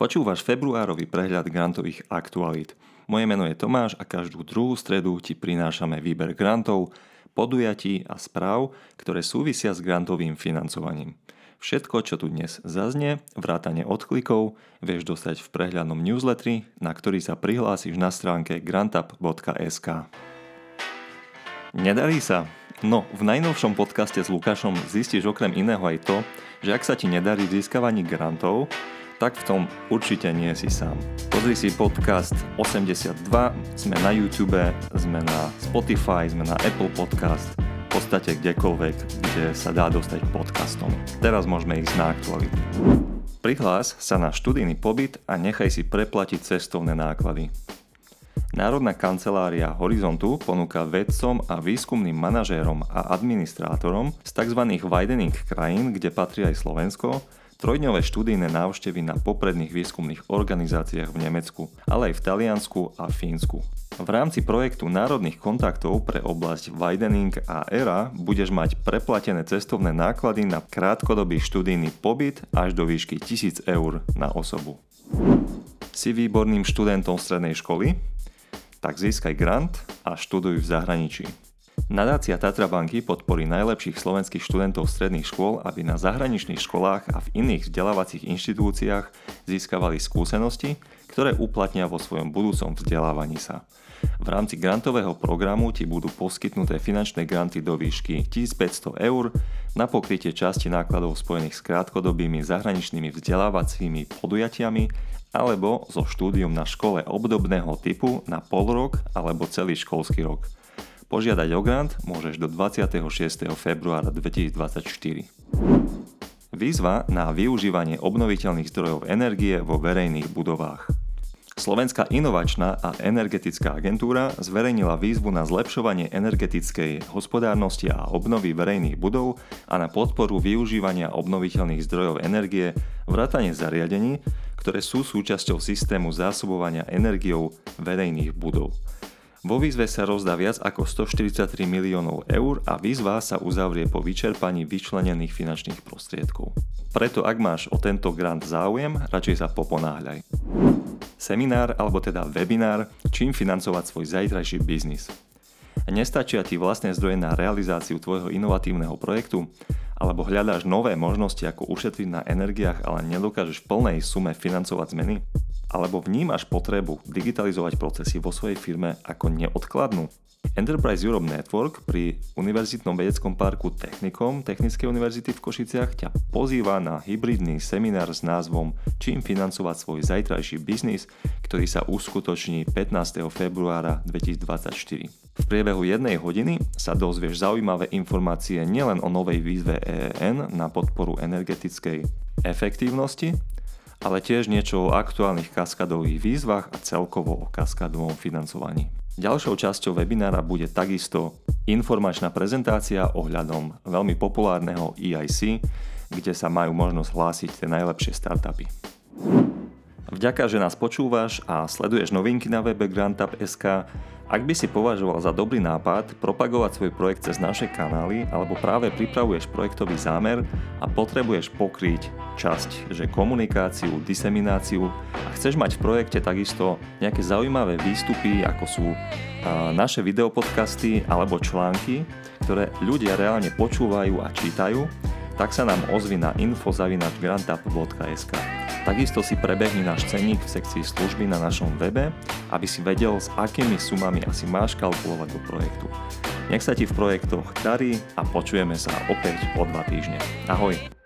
Počúvaš februárový prehľad grantových aktualít. Moje meno je Tomáš a každú druhú stredu ti prinášame výber grantov, podujatí a správ, ktoré súvisia s grantovým financovaním. Všetko, čo tu dnes zaznie, vrátane odklikov, vieš dostať v prehľadnom newsletteri, na ktorý sa prihlásiš na stránke grantup.sk. Nedarí sa? No, v najnovšom podcaste s Lukášom zistíš okrem iného aj to, že ak sa ti nedarí v získavaní grantov, tak v tom určite nie si sám. Pozri si podcast 82, sme na YouTube, sme na Spotify, sme na Apple Podcast, v podstate kdekoľvek, kde sa dá dostať podcastom. Teraz môžeme ísť na aktualitu. Prihlás sa na študijný pobyt a nechaj si preplatiť cestovné náklady. Národná kancelária Horizontu ponúka vedcom a výskumným manažérom a administrátorom z tzv. widening krajín, kde patrí aj Slovensko, trojdňové študijné návštevy na popredných výskumných organizáciách v Nemecku, ale aj v Taliansku a Fínsku. V rámci projektu národných kontaktov pre oblasť Widening a ERA budeš mať preplatené cestovné náklady na krátkodobý študijný pobyt až do výšky 1000 eur na osobu. Si výborným študentom strednej školy? tak získaj grant a študuj v zahraničí. Nadácia Tatra Banky podporí najlepších slovenských študentov stredných škôl, aby na zahraničných školách a v iných vzdelávacích inštitúciách získavali skúsenosti, ktoré uplatnia vo svojom budúcom vzdelávaní sa. V rámci grantového programu ti budú poskytnuté finančné granty do výšky 1500 eur na pokrytie časti nákladov spojených s krátkodobými zahraničnými vzdelávacími podujatiami alebo so štúdium na škole obdobného typu na pol rok alebo celý školský rok. Požiadať o grant môžeš do 26. februára 2024. Výzva na využívanie obnoviteľných zdrojov energie vo verejných budovách. Slovenská inovačná a energetická agentúra zverejnila výzvu na zlepšovanie energetickej hospodárnosti a obnovy verejných budov a na podporu využívania obnoviteľných zdrojov energie vrátane zariadení, ktoré sú súčasťou systému zásobovania energiou verejných budov. Vo výzve sa rozdá viac ako 143 miliónov eur a výzva sa uzavrie po vyčerpaní vyčlenených finančných prostriedkov. Preto ak máš o tento grant záujem, radšej sa poponáhľaj. Seminár alebo teda webinár, čím financovať svoj zajtrajší biznis. Nestačia ti vlastné zdroje na realizáciu tvojho inovatívneho projektu? alebo hľadáš nové možnosti, ako ušetriť na energiách, ale nedokážeš v plnej sume financovať zmeny? Alebo vnímaš potrebu digitalizovať procesy vo svojej firme ako neodkladnú? Enterprise Europe Network pri Univerzitnom vedeckom parku Technikom Technickej univerzity v Košiciach ťa pozýva na hybridný seminár s názvom Čím financovať svoj zajtrajší biznis, ktorý sa uskutoční 15. februára 2024. V priebehu jednej hodiny sa dozvieš zaujímavé informácie nielen o novej výzve EEN na podporu energetickej efektívnosti, ale tiež niečo o aktuálnych kaskadových výzvach a celkovo o kaskadovom financovaní. Ďalšou časťou webinára bude takisto informačná prezentácia ohľadom veľmi populárneho EIC, kde sa majú možnosť hlásiť tie najlepšie startupy. Vďaka, že nás počúvaš a sleduješ novinky na webe GrantUp.sk. Ak by si považoval za dobrý nápad propagovať svoj projekt cez naše kanály alebo práve pripravuješ projektový zámer a potrebuješ pokryť časť, že komunikáciu, disemináciu a chceš mať v projekte takisto nejaké zaujímavé výstupy, ako sú naše videopodcasty alebo články, ktoré ľudia reálne počúvajú a čítajú, tak sa nám ozvi na info.grantup.sk. Takisto si prebehni náš cenník v sekcii služby na našom webe, aby si vedel, s akými sumami asi máš kalkulovať do projektu. Nech sa ti v projektoch darí a počujeme sa opäť o dva týždne. Ahoj!